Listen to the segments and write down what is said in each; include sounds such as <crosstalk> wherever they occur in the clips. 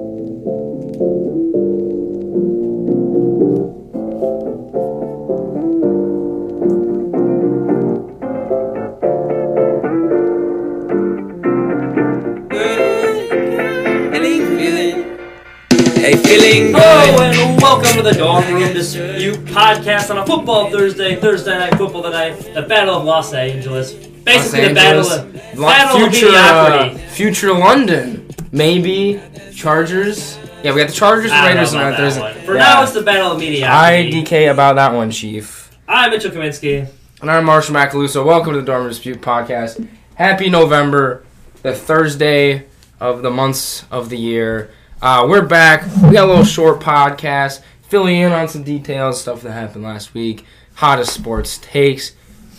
Hey, feeling Hello good. and welcome to the Dorm Room Dispute podcast on a football Thursday, Thursday night football tonight, the Battle of Los Angeles. Basically, the battle of, battle of future, uh, future London, maybe Chargers. Yeah, we got the Chargers and I Raiders on Thursday. For Yeah. now, it's the battle of mediocrity. IDK about that one, Chief. I'm Mitchell Kaminsky. And I'm Marshall Macaluso. Welcome to the Dorm Room Dispute Podcast. Happy November, the Thursday of the months of the year. Uh, we're back. We got a little short podcast, filling in on some details, stuff that happened last week, hottest sports takes.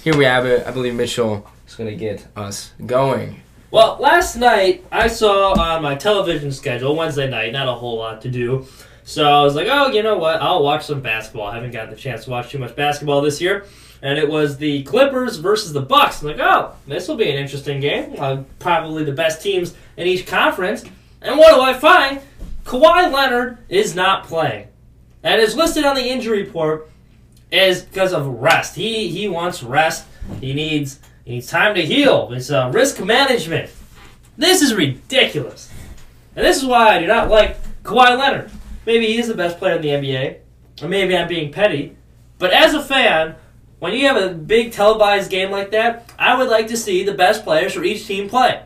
Here we have it. I believe Mitchell is going to get us going. Well, last night I saw on my television schedule Wednesday night, not a whole lot to do. So I was like, oh, you know what? I'll watch some basketball. I haven't gotten the chance to watch too much basketball this year. And it was the Clippers versus the Bucks. I'm like, oh, this will be an interesting game. Uh, probably the best teams in each conference. And what do I find? Kawhi Leonard is not playing. And is listed on the injury report is because of rest. He he wants rest. He needs needs time to heal. It's uh, risk management. This is ridiculous. And this is why I do not like Kawhi Leonard. Maybe he is the best player in the NBA, or maybe I'm being petty. But as a fan, when you have a big televised game like that, I would like to see the best players for each team play.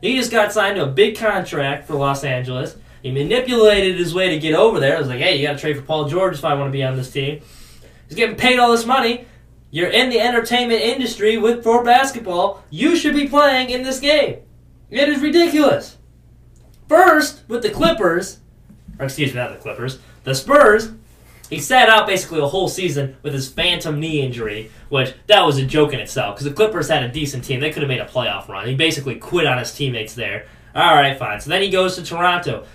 He just got signed to a big contract for Los Angeles. He manipulated his way to get over there. It was like, hey, you got to trade for Paul George if I want to be on this team. He's getting paid all this money. You're in the entertainment industry with for basketball. You should be playing in this game. It is ridiculous. First, with the Clippers, or excuse me, not the Clippers, the Spurs, he sat out basically a whole season with his phantom knee injury, which that was a joke in itself because the Clippers had a decent team. They could have made a playoff run. He basically quit on his teammates there. All right, fine. So then he goes to Toronto.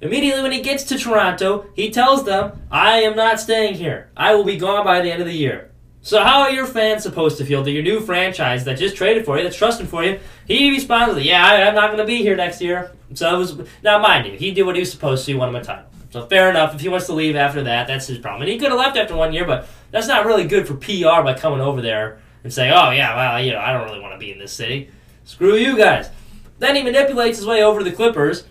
Immediately when he gets to Toronto, he tells them, I am not staying here. I will be gone by the end of the year. So how are your fans supposed to feel that your new franchise that just traded for you, that's trusting for you, he responds yeah, I- I'm not going to be here next year. So it was, now mind you, he did what he was supposed to, he won him a title. So fair enough, if he wants to leave after that, that's his problem. And he could have left after one year, but that's not really good for PR by coming over there and saying, oh yeah, well, you know, I don't really want to be in this city. Screw you guys. Then he manipulates his way over to the Clippers,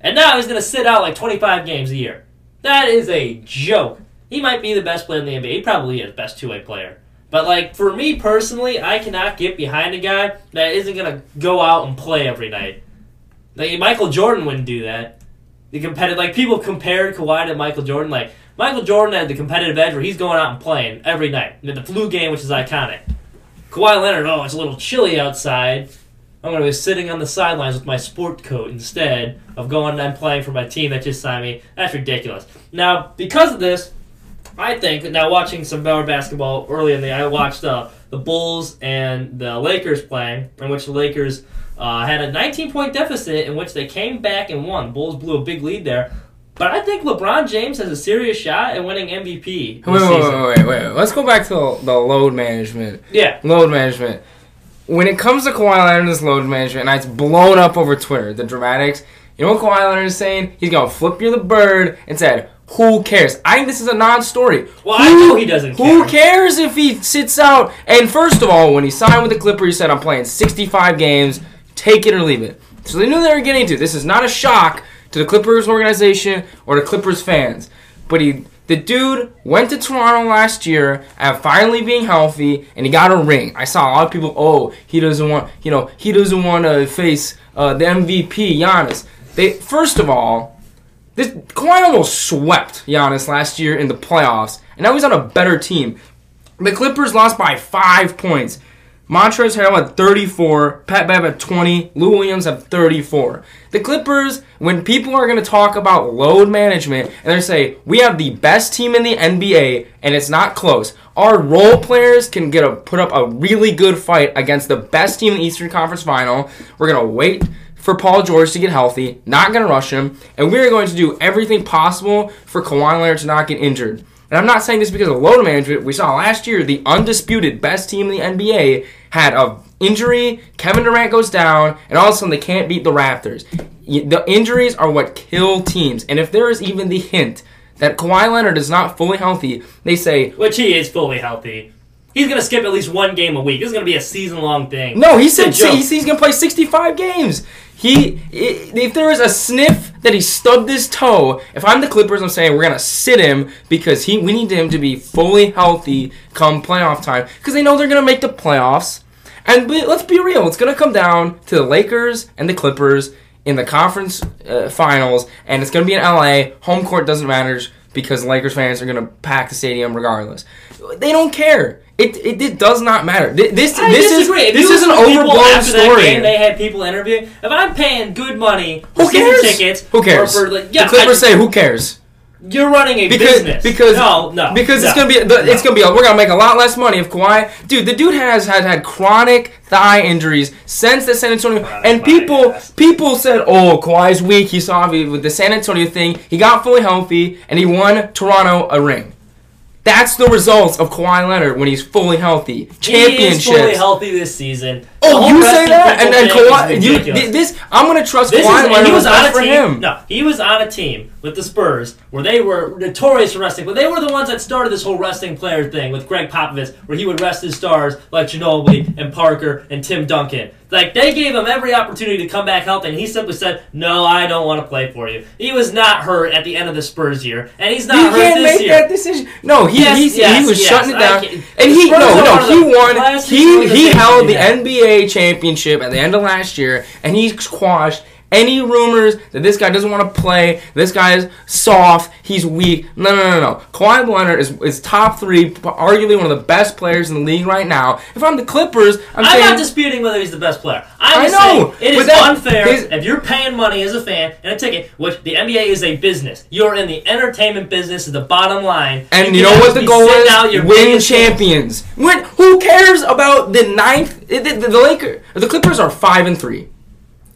and now he's going to sit out like 25 games a year. That is a joke. He might be the best player in the NBA. He probably is best two way player. But like for me personally, I cannot get behind a guy that isn't going to go out and play every night. Like Michael Jordan wouldn't do that. The competitive, like people compared Kawhi to Michael Jordan. Like Michael Jordan had the competitive edge where he's going out and playing every night. The flu game, which is iconic. Kawhi Leonard, oh, it's a little chilly outside. I'm going to be sitting on the sidelines with my sport coat instead of going and playing for my team that just signed me. That's ridiculous. Now, because of this, I think now watching some more basketball early in the, I watched uh, the Bulls and the Lakers playing, in which the Lakers uh, had a 19 point deficit, in which they came back and won. Bulls blew a big lead there. But I think LeBron James has a serious shot at winning MVP. This Wait, wait, wait, wait, wait. Let's go back to the, the load management. Yeah, Load management. When it comes to Kawhi Leonard's load management, and it's blown up over Twitter, the dramatics, you know what Kawhi Leonard is saying? He's going to flip you the bird and said, who cares? I think this is a non-story. Well, who, I know he doesn't Care. Who cares if he sits out? And first of all, when he signed with the Clippers, he said, I'm playing 65 games, take it or leave it. So they knew they were getting it. This is not a shock to the Clippers organization or the Clippers fans. But he, the dude went to Toronto last year at finally being healthy, and he got a ring. I saw a lot of people. Oh, he doesn't want. You know, he doesn't want to face uh, the MVP, Giannis. They first of all, this Kawhi almost swept Giannis last year in the playoffs, and now he's on a better team. The Clippers lost by five points. Montrezl Harrell had 34, Pat Bev had 20, Lou Williams had 34. The Clippers, when people are going to talk about load management and they say we have the best team in the NBA and it's not close, our role players can get a put up a really good fight against the best team in the Eastern Conference Final. We're going to wait for Paul George to get healthy, not going to rush him, and we're going to do everything possible for Kawhi Leonard to not get injured. And I'm not saying this because of load management. We saw last year the undisputed best team in the NBA had a injury, Kevin Durant goes down, and all of a sudden they can't beat the Raptors. The injuries are what kill teams, and if there is even the hint that Kawhi Leonard is not fully healthy, they say Which he is fully healthy. He's gonna skip at least one game a week. This is gonna be a season long thing. No, he said It's a joke. he's, he's gonna play 65 games. He, if there is a sniff that he stubbed his toe, if I'm the Clippers, I'm saying we're gonna sit him because he, we need him to be fully healthy come playoff time because they know they're gonna make the playoffs. And let's be real, it's gonna come down to the Lakers and the Clippers in the conference uh, finals, and it's gonna be in LA. Home court doesn't matter because Lakers fans are gonna pack the stadium regardless. They don't care. It, it, it does not matter. Th- This this is. This is an to overblown story. game, they had people interviewing. If I'm paying good money for Who cares? tickets, Who cares? Or for, like, yeah, the Clippers say, "Who cares?" You're running a Because business. because no, no, because it's gonna be the, it's gonna be we're gonna make a lot less money if Kawhi, dude. The dude has had had chronic thigh injuries since the San Antonio, Chronic and people yes. people said, "Oh, Kawhi's weak." He saw me with the San Antonio thing. He got fully healthy and he won Toronto a ring. That's the results of Kawhi Leonard when he's fully healthy. He is Championships. fully healthy this season. Oh, you say that, and then Kawhi. You, th- this, I'm gonna trust This Kawhi is, and he was on a team. him. No, he was on a team with the Spurs where they were notorious for resting, but they were the ones that started this whole resting player thing with Gregg Popovich, where he would rest his stars like Ginobili and Parker and Tim Duncan. Like they gave him every opportunity to come back healthy, and he simply said, "No, I don't want to play for you." He was not hurt at the end of the Spurs year, and he's not He hurt can't this make year. that decision. No, he Yes, yes, he was yes, shutting it down, and he no no he won. He he held the that. Championship at the end of last year, and he squashed any rumors that this guy doesn't want to play. This guy is soft. He's weak. No no no no. Kawhi Leonard is is top three, arguably one of the best players in the league right now. If I'm the Clippers, I'm, I'm saying. not disputing whether he's the best player. I'm I know, saying it that- unfair if you're paying money as a fan and a ticket, which the NBA is a business. You're in the entertainment business. Is the bottom line. And you, can know what the goal is? Win champions. Win. Who cares about the ninth? The, the, the Lakers, the Clippers are five and three.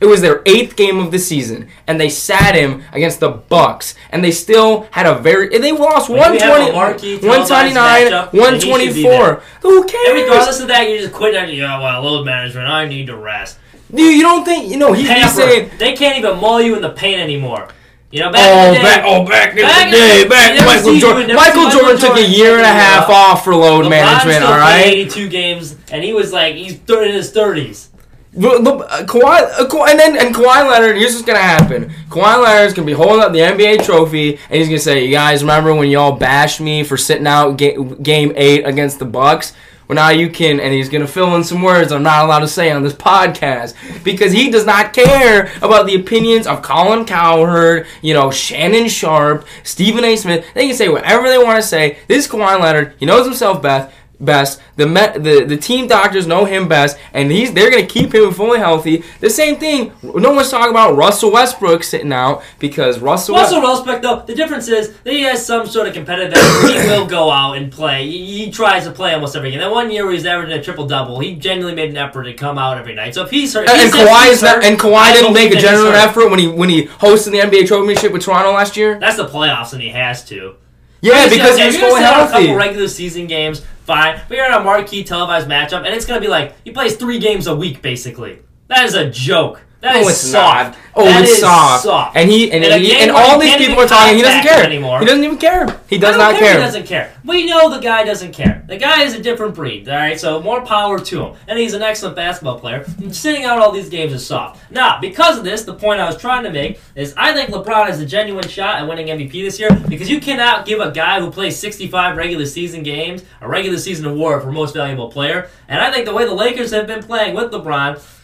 It was their eighth game of the season, and they sat him against the Bucks, and they still had a very. They lost When you have a 120, marquee televised 129, matchup, then he should be 124. Who And cares? regardless of that, you just quit. Yeah, well, load management. I need to rest. Dude, you don't think you know? He's, he's saying. they can't even maul you in the paint anymore. You know, back Oh, in the day, back, oh, back in Back the day, the- back Michael Jordan. would Michael Jordan took a year and a half off for load LeBron management. still All 82 games, and he was like he's in his 30s. Uh, Kawhi, uh, Kawhi, and then and Kawhi Leonard. Here's what's gonna happen. Kawhi Leonard's gonna be holding up the NBA trophy, and he's gonna say, "You guys remember when y'all bashed me for sitting out ga- game eight against the Bucks? Well, now you can." And he's gonna fill in some words I'm not allowed to say on this podcast because he does not care about the opinions of Colin Cowherd, you know, Shannon Sharpe, Stephen A. Smith. They can say whatever they want to say. This is Kawhi Leonard. He knows himself best best. The Met, the the team doctors know him best, and he's they're gonna keep him fully healthy. The same thing. No one's talking about Russell Westbrook sitting out because Russell. Russell Westbrook, though, the difference is that he has some sort of competitive edge. he <coughs> will go out and play. He, he tries to play almost every game. That one year where he's averaging a triple double, he genuinely made an effort to come out every night. So if he's hurt, and, he and says Kawhi he's is hurt, and Kawhi didn't make a genuine effort when he when he hosted the NBA championship with Toronto last year. That's the playoffs, and he has to. Yeah, because he's fully out a couple regular season games, fine. But you're in a marquee televised matchup, and it's gonna be like he plays three games a week, basically. That is a joke. That oh, is Oh, it's soft. not. Oh, That it's is soft. soft. And he and, In a he, and all these people are talking. He doesn't care anymore. He doesn't even care. He does not don't care. He doesn't care. We know the guy doesn't care. The guy is a different breed. All right, so more power to him, and he's an excellent basketball player. And sitting out all these games is soft. Now, because of this, the point I was trying to make is I think LeBron has a genuine shot at winning MVP this year because you cannot give a guy who plays 65 regular season games a regular season award for most valuable player. And I think the way the Lakers have been playing with LeBron.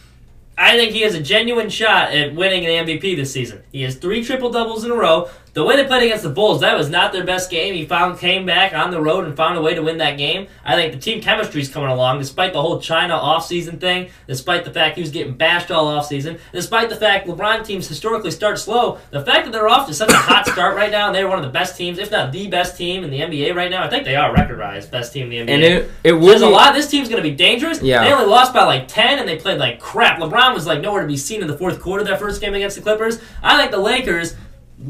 I think he has a genuine shot at winning the MVP this season. He has three triple doubles in a row. The way they played against the Bulls, that was not their best game. He found came back on the road and found a way to win that game. I think the team chemistry is coming along, despite the whole China offseason thing, despite the fact he was getting bashed all offseason, despite the fact LeBron teams historically start slow. The fact that they're off to such a hot start right now, and they're one of the best teams, if not the best team in the NBA right now. I think they are record-wise best team in the NBA. And it it There's a lot. This team's going to be dangerous. Yeah. They only lost by like 10 and they played like crap. LeBron was like nowhere to be seen in the fourth quarter of that first game against the Clippers. I think the Lakers,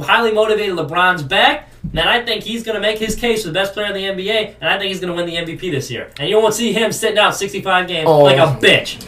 highly motivated LeBron's back. Man, I think he's going to make his case for the best player in the NBA, and I think he's going to win the MVP this year. And you won't see him sitting out 65 games Oh. like a bitch.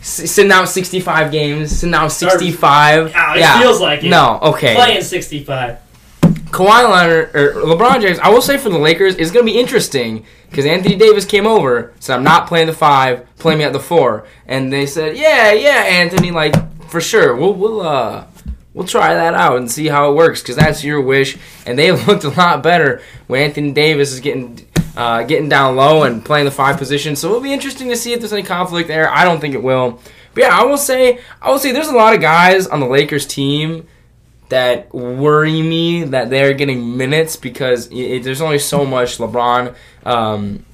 S- sitting out 65 games, sitting out 65. Ah, it yeah. feels like it. No, okay. Playing 65. Kawhi Leonard or LeBron James, I will say for the Lakers, is going to be interesting because Anthony Davis came over, said I'm not playing the five, play me at the four, and they said, yeah, yeah, Anthony, like for sure, we'll we'll uh we'll try that out and see how it works because that's your wish, and they <laughs> looked a lot better when Anthony Davis is getting. Uh, getting down low and playing the five position, so it'll be interesting to see if there's any conflict there. I don't think it will, but yeah, I will say, I will say, there's a lot of guys on the Lakers team that worry me that they're getting minutes because it, there's only so much LeBron um,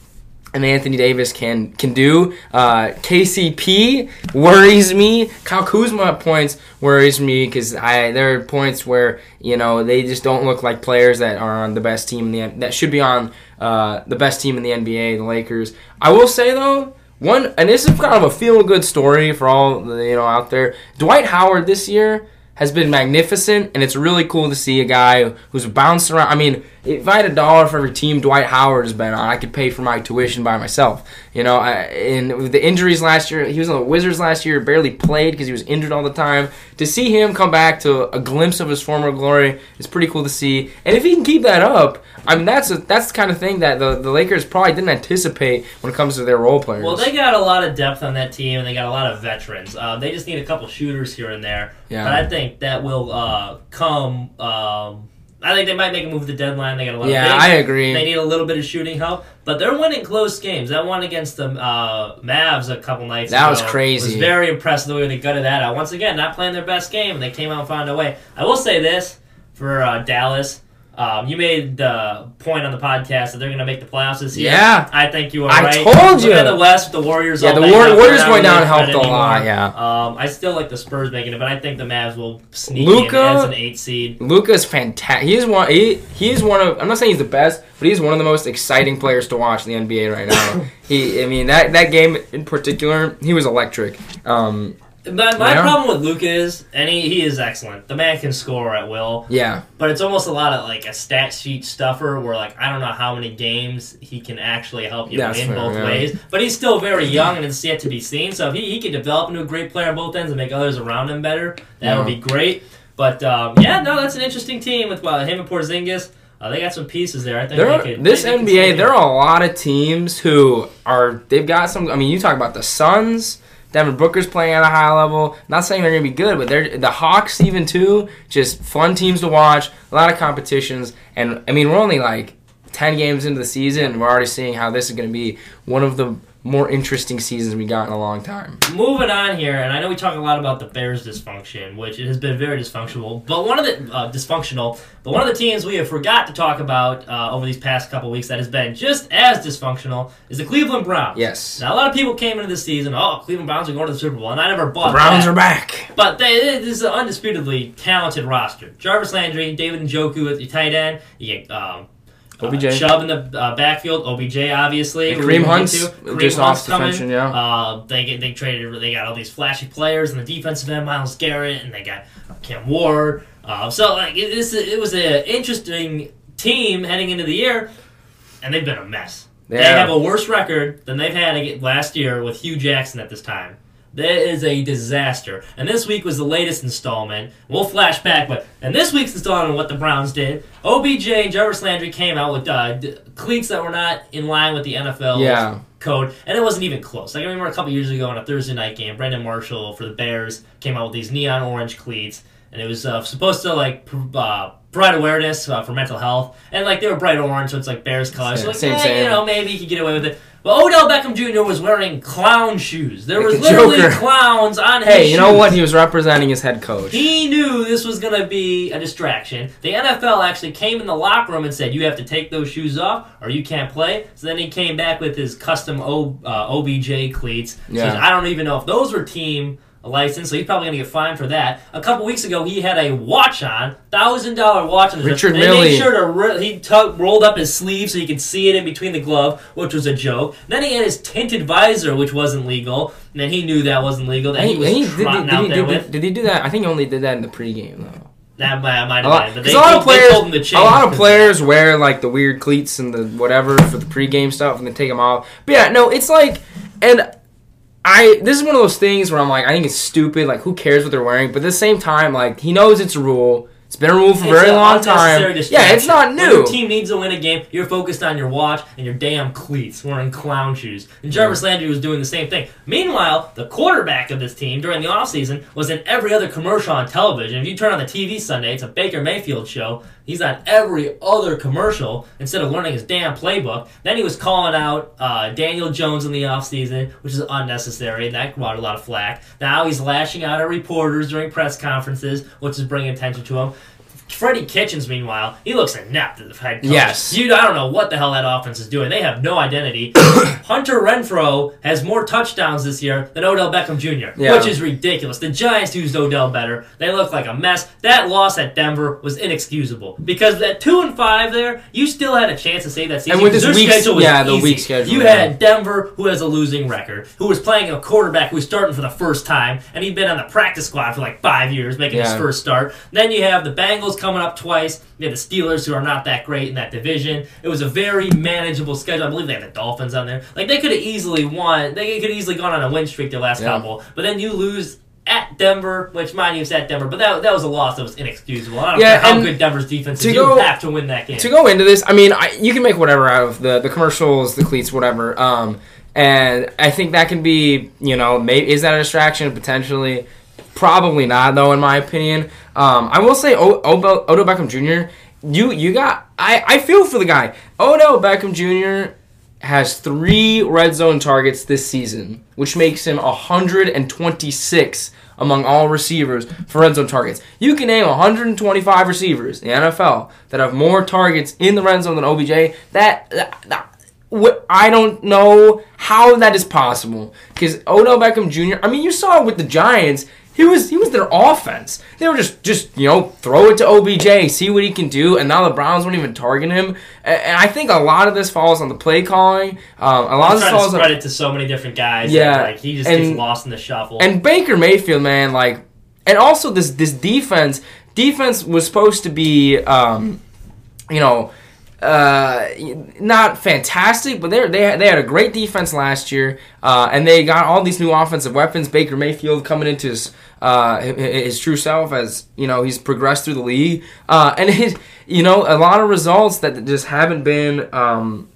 and Anthony Davis can can do. Uh, KCP worries me. Kyle Kuzma points worries me because I there are points where you know they just don't look like players that are on the best team in the that should be on uh, the best team in the NBA, the Lakers. I will say though. One and this is kind of a feel good story for all you know out there. Dwight Howard this year has been magnificent, and it's really cool to see a guy who's bounced around. I mean, if I had a dollar for every team Dwight Howard has been on, I could pay for my tuition by myself. You know, I, and the injuries last year, he was on the Wizards last year, barely played because he was injured all the time. To see him come back to a glimpse of his former glory is pretty cool to see. And if he can keep that up, I mean, that's a, that's the kind of thing that the, the Lakers probably didn't anticipate when it comes to their role players. Well, they got a lot of depth on that team, and they got a lot of veterans. Uh, they just need a couple shooters here and there. Yeah. But I think that will uh, come. Um, I think they might make a move at the deadline. They got a lot yeah, of I agree. They need a little bit of shooting help, but they're winning close games. That one against the uh, Mavs a couple nights That ago was crazy. Was very impressive the way they gutted that out. Once again, not playing their best game, and they came out and found a way. I will say this for uh, Dallas. Um, you made the point on the podcast that they're going to make the playoffs this year. Yeah. I think you are I right. told you. Look at the West, the Warriors. Yeah, the War-. Warriors going down helped a lot, yeah. Um, I still like the Spurs making it, but I think the Mavs will sneak Luka- in as an eight seed. Luka's fantastic. He is one. He he is one of. I'm not saying he's the best, but he's one of the most exciting players to watch in the NBA right now. <laughs> he. I mean that that game in particular, he was electric. Um. But my Yeah. problem with Luka is, and he, he is excellent. The man can score at will, Yeah. but it's almost a lot of like a stat sheet stuffer where like I don't know how many games he can actually help you That's win fair, both yeah. ways. But he's still very young and it's yet to be seen. So if he, he can develop into a great player on both ends and make others around him better, that would be great. But um, yeah, no, that's an interesting team with uh, him and Porzingis. Uh, they got some pieces there. I think There, they could, this they, they could stay NBA, there are a lot of teams who are. They've got some. I mean, you talk about the Suns. Devin Booker's playing at a high level. Not saying they're gonna be good, but they're the Hawks even too. Just fun teams to watch. A lot of competitions, and I mean, we're only like ten games into the season, and we're already seeing how this is gonna be one of the more interesting seasons we got in a long time. Moving on here, and I know we talk a lot about the Bears' dysfunction, which it has been very dysfunctional. But one of the uh, dysfunctional, but one of the teams we have forgot to talk about uh, over these past couple weeks that has been just as dysfunctional is the Cleveland Browns. Yes, Now a lot of people came into the season, oh, Cleveland Browns are going to the Super Bowl, and I never bought Browns that. are back. But they, this is an undisputedly talented roster. Jarvis Landry, David Njoku at the tight end. You get um, OBJ. uh, Chubb in the uh, backfield. OBJ obviously. And Kareem we Hunt's. Kareem just Hunt's off coming. defension, yeah. Uh, they get, they traded. They got all these flashy players in the defensive end. Myles Garrett and they got Cam Ward. Uh, so like it, this, it was an interesting team heading into the year, and they've been a mess. They have a worse record than they've had last year with Hue Jackson at this time. That is a disaster. And this week was the latest installment. We'll flash back, but and this week's installment of what the Browns did. OBJ and Jarvis Landry came out with uh, d- cleats that were not in line with the NFL Yeah. code, and it wasn't even close. Like, I remember a couple years ago on a Thursday night game, Brandon Marshall for the Bears came out with these neon orange cleats, and it was uh, supposed to like pr- uh, provide awareness uh, for mental health, and like they were bright orange, so it's like Bears colors. So, like, Same, eh, same. you know, maybe he could get away with it. But Odell Beckham Jr. was wearing clown shoes. There was literally Joker. clowns on his Hey, you know shoes. what? He was representing his head coach. He knew this was going to be a distraction. The NFL actually came in the locker room and said, "You have to take those shoes off, or you can't play." So then he came back with his custom o, uh, OBJ cleats. Yeah. I don't even know if those were team licensed, so he's probably going to get fined for that. A couple weeks ago, he had a watch on, thousand dollar watch on. Richard They Milley. made sure to ri- he tuck, rolled up his sleeve so you could see it in between the glove, which was a joke. Then he had his tinted visor, which wasn't legal. And then he knew that wasn't legal. That he was Hey, did, trotting did, out did, there did, with. did, he do that? I think he only did that in the pregame though. That might, might A have been, but 'cause they a lot of players, they told him to a lot of players wear like the weird cleats and the whatever for the pregame stuff, and then take them off. But yeah, no, it's like, and I this is one of those things where I'm like, I think it's stupid. Like, who cares what they're wearing? But at the same time, like, he knows it's a rule. It's been a rule for a very long time. Yeah, it's not When new. your team needs to win a game, you're focused on your watch and your damn cleats, wearing clown shoes. And Jarvis Landry was doing the same thing. Meanwhile, the quarterback of this team during the offseason was in every other commercial on television. If you turn on the TV Sunday, it's a Baker Mayfield show. He's on every other commercial instead of learning his damn playbook. Then he was calling out uh, Daniel Jones in the offseason, which is unnecessary, and that brought a lot of flack. Now he's lashing out at reporters during press conferences, which is bringing attention to him. Freddie Kitchens, meanwhile, he looks inept as the head coach. Yes. You, I don't know what the hell that offense is doing. They have no identity. <coughs> Hunter Renfrow has more touchdowns this year than Odell Beckham Jr., Yeah. which is ridiculous. The Giants used Odell better. They look like a mess. That loss at Denver was inexcusable because at two and five there, you still had a chance to save that season. And with this their week- schedule was yeah, the easy. week schedule, You yeah. had Denver, who has a losing record, who was playing a quarterback who was starting for the first time, and he'd been on the practice squad for like five years, making his first start. Then you have the Bengals coming up twice. You had the Steelers, who are not that great in that division. It was a very manageable schedule. I believe they had the Dolphins on there. Like they could have easily won. They could have easily gone on a win streak their last Yeah. couple. But then you lose. At Denver, which mind you, it's at Denver, but that, that was a loss that was inexcusable. I don't Yeah, care how good Denver's defense is. go- you have to win that game. to go into this, I mean, I, you can make whatever out of the the commercials, the cleats, whatever. Um, and I think that can be, you know, maybe is that a distraction potentially? Probably not, though, in my opinion. Um, I will say, o- Odo, Odell Beckham Jr. You you got I I feel for the guy. Odell Beckham Jr. has three red zone targets this season, which makes him 126 among all receivers for red zone targets. You can name 125 receivers in the NFL that have more targets in the red zone than OBJ. That, that, that I don't know how that is possible because Odell Beckham Jr. I mean, you saw it with the Giants. He was he was their offense. They were just just you know throw it to OBJ, see what he can do, and now the Browns won't even target him. And I think a lot of this falls on the play calling. Um, a lot He's of this trying to falls on it to so many different guys. Yeah, like he just and- gets lost in the shuffle. and Baker Mayfield, man, like, and also this this defense. Defense was supposed to be, um, you know, uh, not fantastic, but they they had, they had a great defense last year, uh, and they got all these new offensive weapons. Baker Mayfield coming into his uh, his, true self as you know he's progressed through the league, uh, and his you know a lot of results that just haven't been. Um,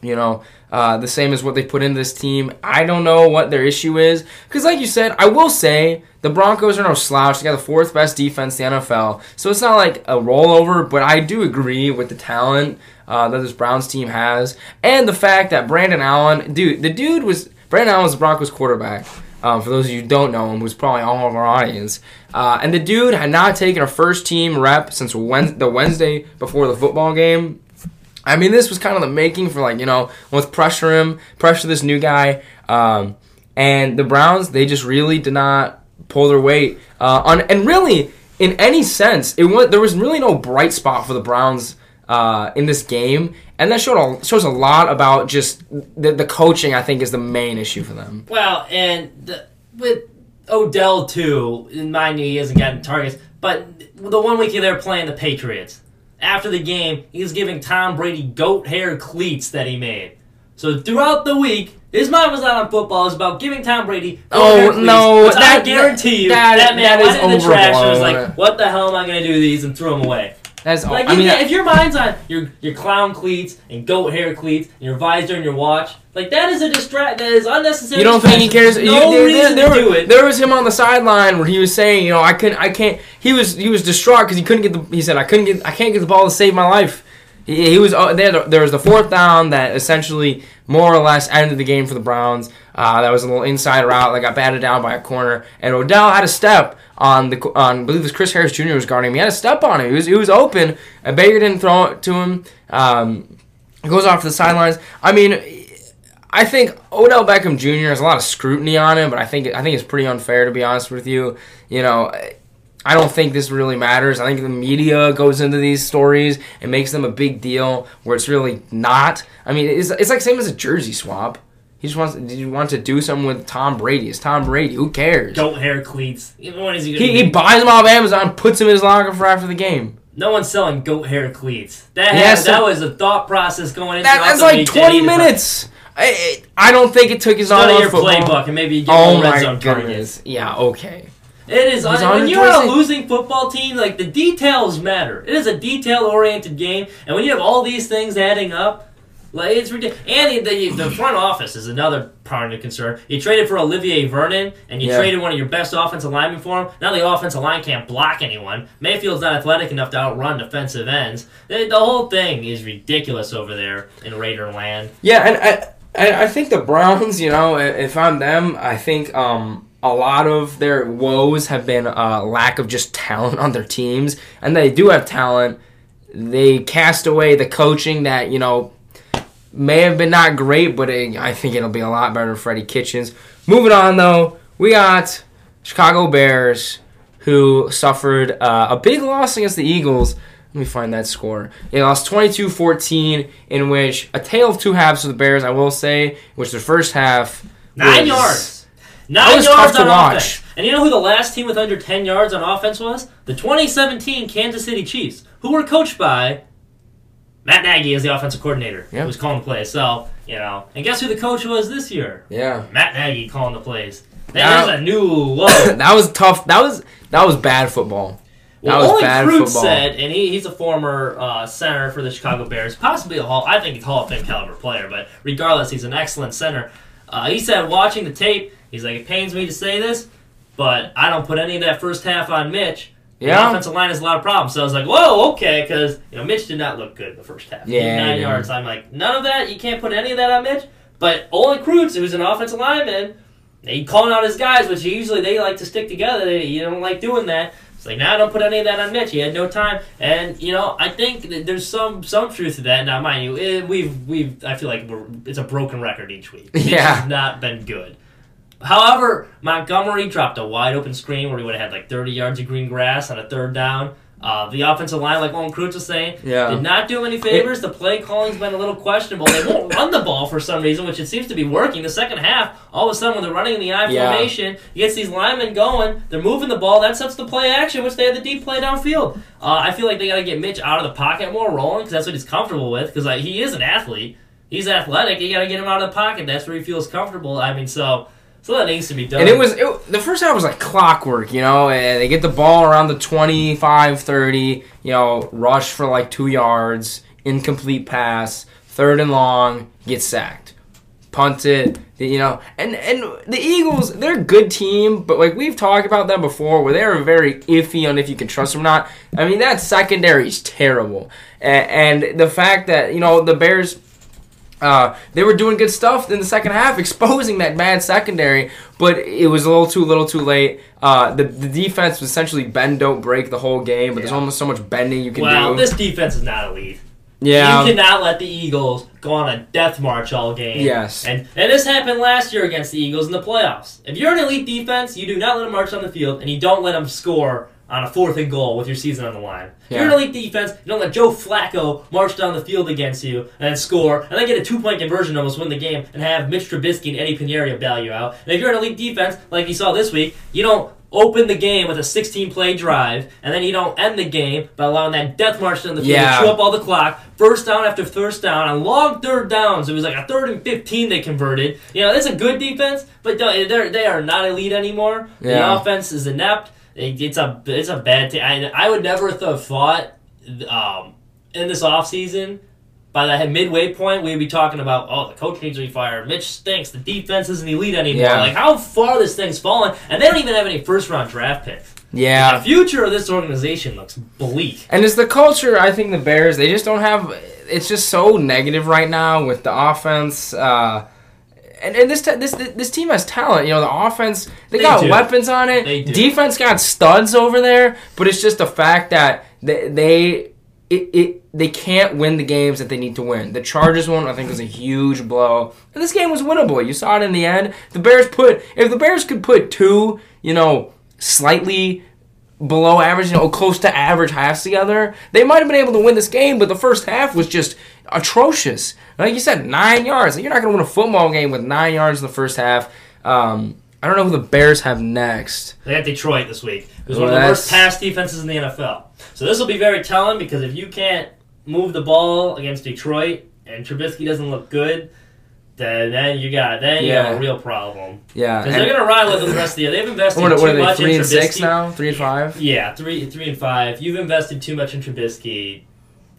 you know, uh, the same as what they put in this team. I don't know what their issue is. Because, like you said, I will say the Broncos are no slouch. They got the fourth best defense in the NFL. So it's not like a rollover, but I do agree with the talent uh, that this Browns team has. And the fact that Brandon Allen, dude, the dude was, Brandon Allen was the Broncos quarterback. Um, for those of you who don't know him, who's probably all of our audience. Uh, and the dude had not taken a first team rep since the Wednesday before the football game. I mean, this was kind of the making for like you know, let's pressure him, pressure this new guy, um, and the Browns they just really did not pull their weight uh, on, and really in any sense, it was there was really no bright spot for the Browns uh, in this game, and that showed a, shows a lot about just the, the coaching. I think is the main issue for them. Well, and the, with Odell too, mind you, he hasn't gotten targets. But the one week they're playing the Patriots, after the game, he's giving Tom Brady goat hair cleats that he made. So throughout the week, his mind was not on football. It was about giving Tom Brady. Oh, cleats, no, which I that- guarantee you, that- that, man that went is in the trash and was like, "What the hell am I going to do with these?" and threw them away. That's all. Like, I mean, get- if your mind's on your your clown cleats and goat hair cleats and your visor and your watch, like that is a distract. That is unnecessary. You don't think he cares? distraction. You- No there, reason there, to there, do it. there was him on the sideline where he was saying, you know, I couldn't, I can't. He was he was distraught because he couldn't get the. He said, I couldn't get, I can't get the ball to save my life. He, he was uh, there. There was the fourth down that essentially more or less ended the game for the Browns. Uh, that was a little inside route that got batted down by a corner, and Odell had a step on the on. I believe it was Chris Harris Jr. was guarding him. He had a step on him. He was he was open, and Baker didn't throw it to him. Um, goes off to the sidelines. I mean, I think Odell Beckham Jr. has a lot of scrutiny on him, but I think I think it's pretty unfair to be honest with you. You know, I don't think this really matters. I think the media goes into these stories and makes them a big deal where it's really not. I mean, it's, it's like same as a jersey swap. He just wants. Did you want to do something with Tom Brady? It's Tom Brady. Who cares? goat hair cleats. Even when is he? He, he buys them off Amazon, puts them in his locker for after the game. no one's selling goat hair cleats. That He had, has that some- was a thought process going into That, that's like week that he twenty decided- minutes. I, I don't think it took his Study eye off your football. playbook and maybe you get Oh more red my zone targets. Yeah, okay. It is He's when you're a losing football team, like the details matter. It is a detail-oriented game, and when you have all these things adding up, like it's ridiculous. And the, the front office is another part of concern. You traded for Olivier Vernon, and you Yeah. traded one of your best offensive linemen for him. Now the offensive line can't block anyone. Mayfield's not athletic enough to outrun defensive ends. The, the whole thing is ridiculous over there in Raider land. Yeah, and I, I, I think the Browns, you know, if I'm them, I think um, a lot of their woes have been a lack of just talent on their teams, and they do have talent. They cast away the coaching that you know may have been not great, but it, I think it'll be a lot better for Freddie Kitchens. Moving on, though, we got Chicago Bears who suffered uh, a big loss against the Eagles. Let me find that score. They lost 22 14, in which a tale of two halves for the Bears, I will say, which the first half. Nine was- yards. That Nine yards tough to on watch. offense. And you know who the last team with under 10 yards on offense was? The 2017 Kansas City Chiefs, who were coached by Matt Nagy as the offensive coordinator. Yeah. Who was calling the plays. So, you know. And guess who the coach was this year? Yeah. Matt Nagy calling the plays. Now- There's a new low. <laughs> that was tough. That was that was bad football. That Well, was only bad Kreutz football. said, and he, he's a former uh, center for the Chicago Bears, possibly a Hall. I think he's a Hall of Fame caliber player, but regardless, he's an excellent center. Uh, he said, watching the tape, he's like, it pains me to say this, but I don't put any of that first half on Mitch. The Yeah. offensive line has a lot of problems. So I was like, whoa, okay, because you know Mitch did not look good in the first half. Yeah, nine didn't. yards. I'm like, none of that. You can't put any of that on Mitch. But Olin Kreutz, who's an offensive lineman, he calling out his guys, which usually they like to stick together. They, you don't like doing that. It's like, now nah, don't put any of that on Mitch. He had no time, and you know, I think there's some some truth to that. Now, mind you, eh, we've we've I feel like we're, it's a broken record each week. Mitch Yeah. has not been good. However, Montgomery dropped a wide open screen where he would have had like 30 yards of green grass on a third down. Uh, the offensive line, like Olin Kreutz was saying, Yeah. did not do him any favors. The play calling's been a little questionable. They won't run the ball for some reason, which it seems to be working. The second half, all of a sudden, when they're running in the I Yeah. formation, he gets these linemen going. They're moving the ball. That sets the play action, which they have the deep play downfield. Uh, I feel like they got to get Mitch out of the pocket more, rolling, because that's what he's comfortable with. Because like, he is an athlete. He's athletic. You got to get him out of the pocket. That's where he feels comfortable. I mean, so so that needs to be done. And it was it, the first half was like clockwork, you know. And they get the ball around the 25, 30, you know, rush for like two yards, incomplete pass, third and long, get sacked, punt it, you know. And and the Eagles, they're a good team, but like we've talked about them before, where they're very iffy on if you can trust them or not. I mean, that secondary is terrible, and, and the fact that you know the Bears uh, they were doing good stuff in the second half, <laughs> exposing that bad secondary, but it was a little too little too late. Uh, the, the defense was essentially bend don't break the whole game, but there's almost so much bending you can well, do. Well, this defense is not elite. yeah, You cannot let the Eagles go on a death march all game. Yes. And and this happened last year against the Eagles in the playoffs. If you're an elite defense, you do not let them march on the field, and you don't let them score on a fourth and goal with your season on the line. If you're an elite defense, you don't let Joe Flacco march down the field against you and then score, and then get a two-point conversion, and almost win the game, and have Mitch Trubisky and Eddy Piñeiro bail you out. And if you're an elite defense, like you saw this week, you don't open the game with a 16-play drive, and then you don't end the game by allowing that death march down the field Yeah. to chew up all the clock. First down after first down on long third downs. It was like a third and 15 they converted. You know, it's a good defense, but they're they are not elite anymore. The offense is inept. It's a it's a bad team. I, I would never have thought um, in this offseason by that midway point we'd be talking about oh the coach needs to be fired. Mitch stinks. The defense isn't elite anymore. Yeah. Like how far this thing's fallen, and they don't even have any first round draft picks. Yeah. The future of this organization looks bleak. And it's the culture. I think the Bears they just don't have. It's just so negative right now with the offense. Uh, and, and this, te- this this team has talent. You know, the offense they, They got do. weapons on it. They do. Defense got studs over there. But it's just the fact that they they it, it they can't win the games that they need to win. The Chargers one I think was a huge blow. And this game was winnable. You saw it in the end. The Bears put if the Bears could put two, you know, slightly below average, you know, close to average halves together, they might have been able to win this game, but the first half was just atrocious. Like you said, nine yards. You're not going to win a football game with nine yards in the first half. Um, I don't know who the Bears have next. They got Detroit this week. It was Well, one of the worst pass defenses in the NFL. So this will be very telling because if you can't move the ball against Detroit and Trubisky doesn't look good, then, then you got then you have a real problem Yeah. because they're gonna ride with them the rest of the year. They've invested what, too what are they? much Three in and six now. Three and five. Yeah, three, three and five. You've invested too much in Trubisky.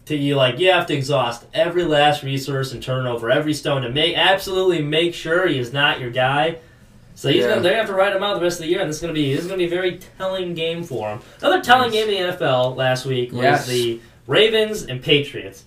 To you like you have to exhaust every last resource and turn over every stone to make absolutely make sure he is not your guy. So he's Yeah. gonna, they're gonna have to ride him out the rest of the year, and this is gonna be this is gonna be a very telling game for him. Another telling game in the NFL last week was Yes. the Ravens and Patriots.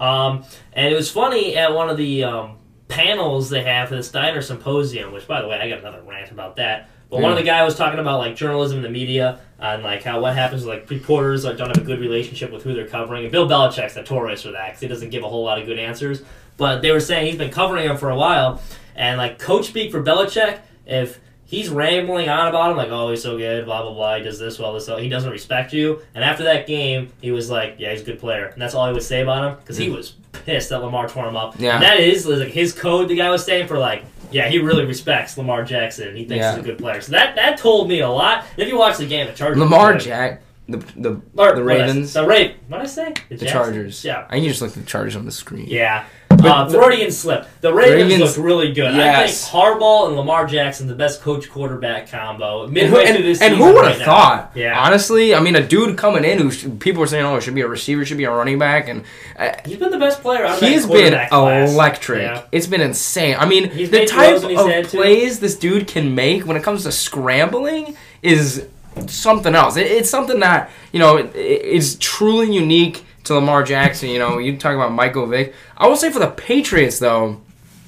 Um, and it was funny at one of the um, panels they have for the Steiner Symposium, which by the way I got another rant about that. But one of the guys was talking about like journalism and the media and like how what happens with like reporters like don't have a good relationship with who they're covering. And Bill Belichick's notorious for that because he doesn't give a whole lot of good answers. But they were saying he's been covering him for a while, and like coach speak for Belichick, if he's rambling on about him like oh he's so good blah blah blah he does this well this well, he doesn't respect you. And after that game, he was like yeah he's a good player, and that's all he would say about him because he mm. was pissed that Lamar tore him up. Yeah. And that is like his code. The guy was saying for like yeah, he really respects Lamar Jackson. And he thinks Yeah. he's a good player. So that that told me a lot. If you watch the game, the Chargers. Lamar Jack. The the or, the Ravens. The Raven. What did I say? the Jacksons? Chargers. Yeah. I you just looked at the Chargers on the screen. Yeah. Uh, the- Freudian slip. The Ravens, Ravens- look really good. Yes. I think Harbaugh and Lamar Jackson, the best coach quarterback combo. And Midway who, through this and who would right have now. thought? Yeah. Honestly, I mean, a dude coming in who sh- people were saying, "Oh, it should be a receiver, should be a running back," and uh, He's been the best player out of he's been class. electric. Yeah. It's been insane. I mean, He's the type throws in his of plays this dude can make when it comes to scrambling is something else. It, it's something that you know it, is truly unique to Lamar Jackson. You know, you talk about Michael Vick. I will say for the Patriots though,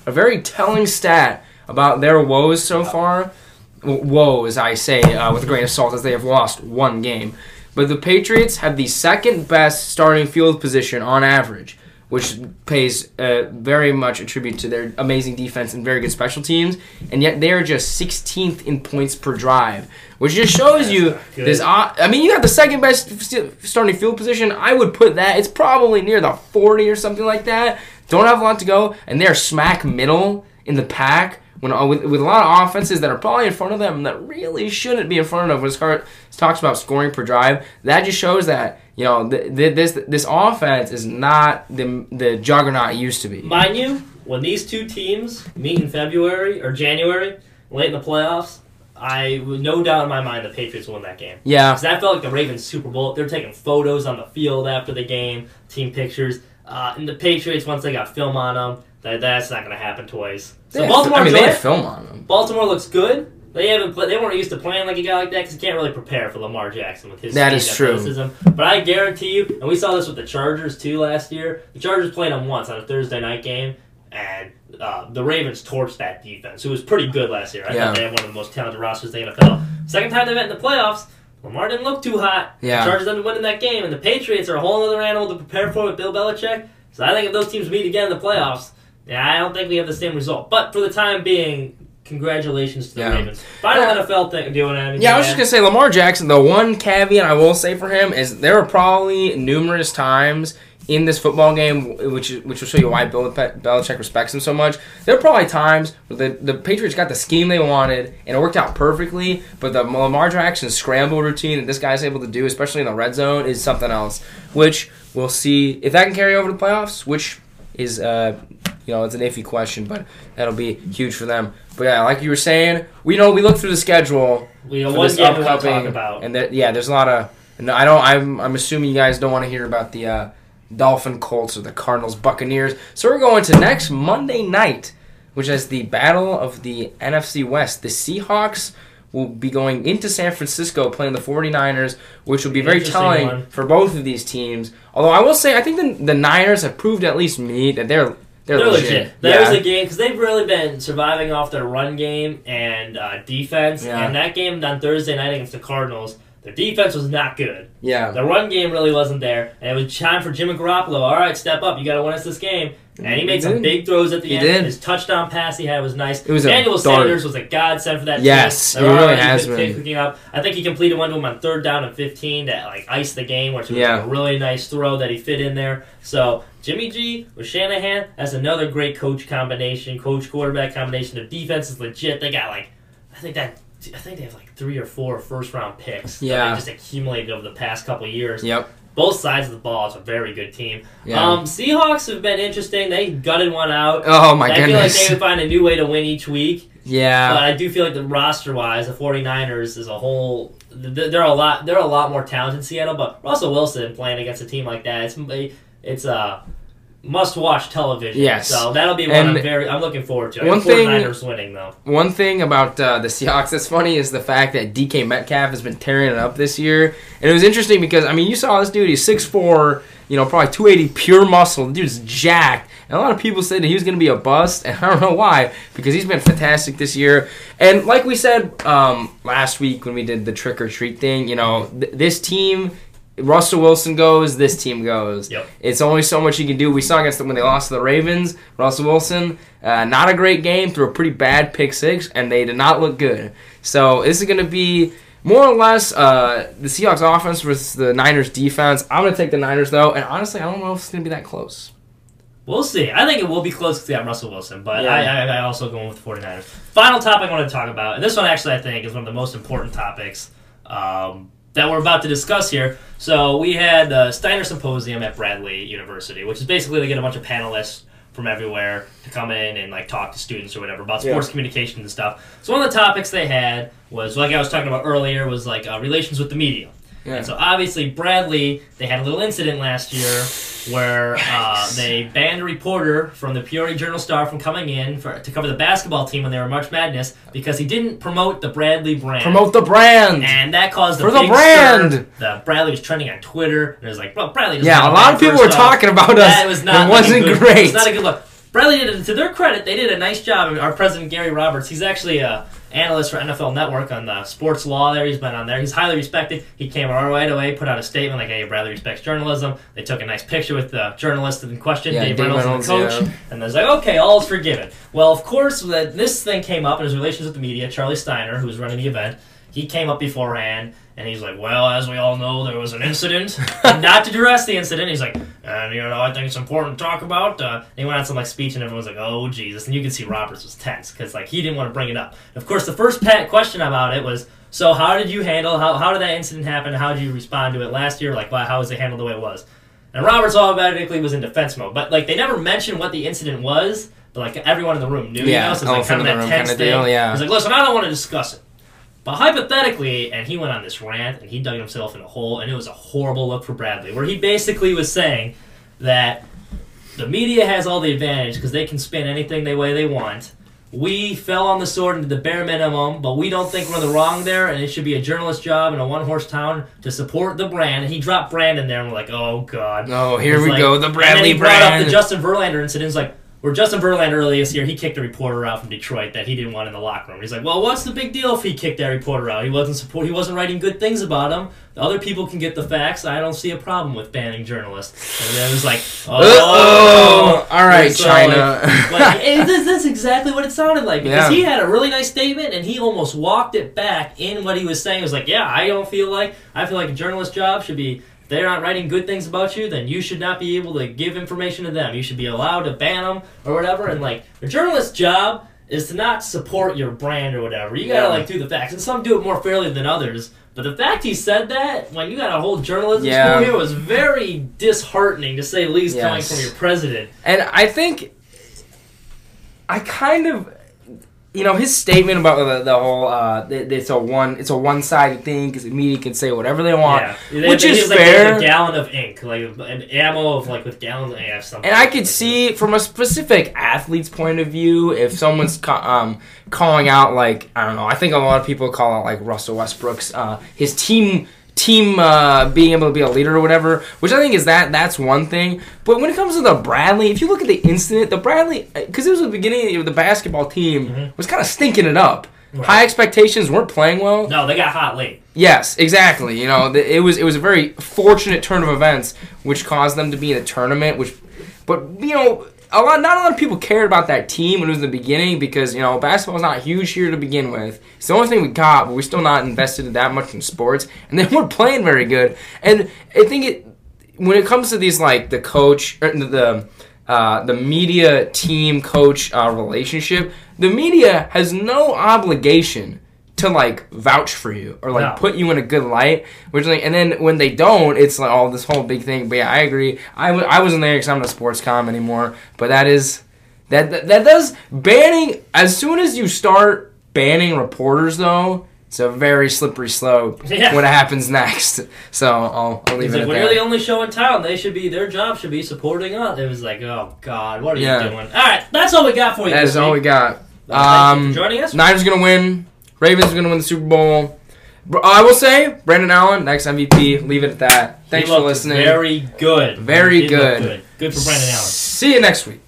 a very telling stat about their woes so far. Woes, I say, uh, with a grain of salt, as they have lost one game. But the Patriots have the second best starting field position on average, which pays uh, very much a tribute to their amazing defense and very good special teams. And yet they are just 16th in points per drive, which just shows That's you this. Uh, I mean, you have the second best starting field position. I would put that. It's probably near the 40 or something like that. Don't have a lot to go, and they're smack middle in the pack. When, uh, with, with a lot of offenses that are probably in front of them that really shouldn't be in front of them, when it talks about scoring per drive, that just shows that you know th- th- this this offense is not the the juggernaut it used to be. Mind you, when these two teams meet in February or January, late in the playoffs, I no doubt in my mind the Patriots will win that game. Yeah, Because that felt like the Ravens Super Bowl. They're taking photos on the field after the game, team pictures. Uh, and the Patriots, once they got film on them, that, that's not going to happen twice. So had- Baltimore, I mean, they had film on them. Baltimore looks good. They haven't play, they weren't used to playing like a guy like that because you can't really prepare for Lamar Jackson with his That speed true. athleticism. But I guarantee you, and we saw this with the Chargers too last year. The Chargers played them once on a Thursday night game, and uh, the Ravens torched that defense, who was pretty good last year. I Yeah. thought they had one of the most talented rosters in the NFL. Second time they met in the playoffs, Lamar didn't look too hot. Yeah. The Chargers ended up winning that game, and the Patriots are a whole other animal to prepare for with Bill Belichick. So I think if those teams meet again in the playoffs, yeah, I don't think we have the same result. But for the time being, congratulations to the Yeah. Ravens. Final Yeah. NFL thing. Do you want to add anything? Yeah, I was just gonna say Lamar Jackson. The one caveat I will say for him is there are probably numerous times in this football game, which which will show you why Bill Belichick respects him so much. There are probably times where the the Patriots got the scheme they wanted and it worked out perfectly, but the Lamar Jackson scramble routine that this guy's able to do, especially in the red zone, is something else. Which we'll see if that can carry over to the playoffs. Which is uh, you know, it's an iffy question, but that'll be huge for them. But yeah, like you were saying, we know we look through the schedule We for this we want to upcoming, about. and there, yeah, there's a lot of. And I don't. I'm. I'm assuming you guys don't want to hear about the uh, Dolphin Colts or the Cardinals Buccaneers. So we're going to next Monday night, which is the battle of the NFC West. The Seahawks will be going into San Francisco playing the 49ers, which will be very telling one. for both of these teams. Although I will say, I think the, the Niners have proved at least me that they're they're, They're legit. legit. That was a game because they've really been surviving off their run game and uh, defense. Yeah. And that game on Thursday night against the Cardinals, their defense was not good. yeah. The run game really wasn't there, and it was time for Jimmy Garoppolo. All right, step up. You got to win us this game. And he made some big throws at the He end. did. His touchdown pass he had was nice. It was Daniel. Sanders was a godsend for that Yes, team. he really has been. Up. I think he completed one to him on third down and 15 that like iced the game, which was Yeah. a really nice throw that he fit in there. So Jimmy G with Shanahan, that's another great coach combination, coach quarterback combination. Their defense is legit. They got like, I think that. I think they have like three or four first round picks. that Yeah. they just accumulated over the past couple of years. Yep. Both sides of the ball. It's a very good team. Yeah. Um, Seahawks have been interesting. They gutted one out. Oh my goodness. I feel like they would find a new way to win each week. Yeah, but. I do feel like the roster wise, the 49ers is a whole. th- They're a lot. They're a lot more talented. In Seattle, but Russell Wilson playing against a team like that, it's it's a must watch television. Yes. So that'll be one And I'm very. I'm looking forward to. I one thing- 49ers winning though. One thing about uh, the Seahawks that's funny is the fact that DK Metcalf has been tearing it up this year. And it was interesting because, I mean, you saw this dude, he's 6'4, you know, probably 280 pure muscle. The dude's jacked. And a lot of people said that he was going to be a bust, and <laughs> I don't know why, because he's been fantastic this year. And like we said um, last week when we did the trick or treat thing, you know, th- this team. Russell Wilson goes, this team goes. Yep. It's only so much you can do. We saw against them when they lost to the Ravens. Russell Wilson, uh, not a great game, threw a pretty bad pick six, and they did not look good. So this is going to be more or less uh, the Seahawks offense versus the Niners defense. I'm going to take the Niners though, and honestly, I don't know if it's going to be that close. We'll see. I think it will be close because they have Russell Wilson, but Yeah. I, I, I also going with the 49ers. Final topic I want to talk about, and this one actually I think is one of the most important topics um, that we're about to discuss here. So we had the Steiner Symposium at Bradley University, which is basically they get a bunch of panelists from everywhere to come in and like talk to students or whatever about Yeah. sports communication and stuff. So one of the topics they had was like I was talking about earlier was like uh, relations with the media. Yeah. And so obviously Bradley, they had a little incident last year where uh, they banned a reporter from the Peoria Journal Star from coming in for, to cover the basketball team when they were March Madness because he didn't promote the Bradley brand. Promote the brand. and that caused For the brand! stir. The Bradley was trending on Twitter, and it was like, well, Bradley. yeah, a lot of people were off. talking about us. That was not it wasn't good. great. It's not a good look. Bradley did, it to their credit, they did a nice job. I mean, our president Gary Roberts, he's actually a analyst for NFL Network on the sports law. There, he's been on there. He's highly respected. He came right away, put out a statement like, "Hey, Bradley respects journalism." They took a nice picture with the journalist in question, Yeah, Dave, Dave Reynolds, Reynolds, and the coach, yeah. and there's like, "Okay, all is forgiven." Well, of course, when this thing came up in his relations with the media. Charley Steiner, who was running the event, he came up beforehand. And he's like, well, as we all know, there was an incident. <laughs> not to address the incident, he's like, and you know, I think it's important to talk about. Uh, and he went on some like speech, and everyone was like, oh Jesus! And you can see Roberts was tense because like he didn't want to bring it up. Of course, the first pet question about it was, so how did you handle? How how did that incident happen? How did you respond to it last year? Like, why, how was it handled the way it was? And Roberts automatically was in defense mode, but like they never mentioned what the incident was. But like everyone in the room knew, Yeah, you know, so it's like elephant kind of that room tense kinda thing. deal, yeah. He's like, listen, I don't want to discuss it. But hypothetically, and he went on this rant and he dug himself in a hole, and it was a horrible look for Bradley, where he basically was saying that the media has all the advantage because they can spin anything the way they want. We fell on the sword and did the bare minimum, but we don't think we're in the wrong there, and it should be a journalist job in a one horse town to support the brand. And he dropped brand in there, and we're like, oh god. Oh, here we like- go, the Bradley brand. and then he brought up the Justin Verlander incident. It's like, where Justin Verlander earlier this year, he kicked a reporter out from Detroit that he didn't want in the locker room. He's like, well, what's the big deal if he kicked that reporter out? He wasn't support. He wasn't writing good things about him. The other people can get the facts. I don't see a problem with banning journalists. And then it was like, <laughs> oh, All right, So, China. Like, <laughs> like, it- that's, that's exactly what it sounded like because Yeah. he had a really nice statement and he almost walked it back in what he was saying. He was like, yeah, I don't feel like I feel like a journalist job should be they're not writing good things about you, then you should not be able to give information to them. You should be allowed to ban them or whatever. And like a journalist's job is to not support your brand or whatever. You gotta Yeah. like do the facts, and some do it more fairly than others. But the fact he said that when you got a whole journalism Yeah. school here was very disheartening to say least, coming from your president. And I think I kind of, you know, his statement about the, the whole uh, it's a one it's a one sided thing because the media can say whatever they want, Yeah, which is like, fair. A gallon of ink, like an ammo of like with gallons of something. And I could see from a specific athlete's point of view if someone's ca- um, calling out like I don't know. I think a lot of people call out like Russell Westbrook's uh, his team team uh, being able to be a leader or whatever, which I think is that that's one thing. But when it comes to the Bradley, if you look at the incident, the Bradley because it was the beginning of the basketball team Mhm. was kind of stinking it up. Right. High expectations weren't playing well. No, they got hot late. Yes, exactly. You know, it was it was a very fortunate turn of events which caused them to be in a tournament. Which, but you know, a lot not a lot of people cared about that team when it was in the beginning because you know basketball's not huge here to begin with. It's the only thing we got, but we're still not invested that much in sports, and they <laughs> weren't playing very good. And I think it when it comes to these like the coach or the uh, the media team coach uh, relationship, the media has no obligation to like vouch for you or like No. put you in a good light. Which like, and then when they don't, it's like all this whole big thing. But yeah, I agree. I w- I wasn't there because I'm not a sports com anymore. But that is that, that that does banning as soon as you start banning reporters though. It's a very slippery slope <laughs> Yeah. when it happens next. So I'll, I'll leave He's it like, at when that. the only show in town, they should be their job should be supporting us. It was like, oh God, what are Yeah. you doing? All right, that's all we got for you. That's all we got. Thank you Um, for joining us. Niners gonna win. Ravens are gonna win the Super Bowl. I will say Brandon Allen next MVP. Leave it at that. Thanks for listening. Very good. Very good. good. Good for Brandon Allen. See you next week.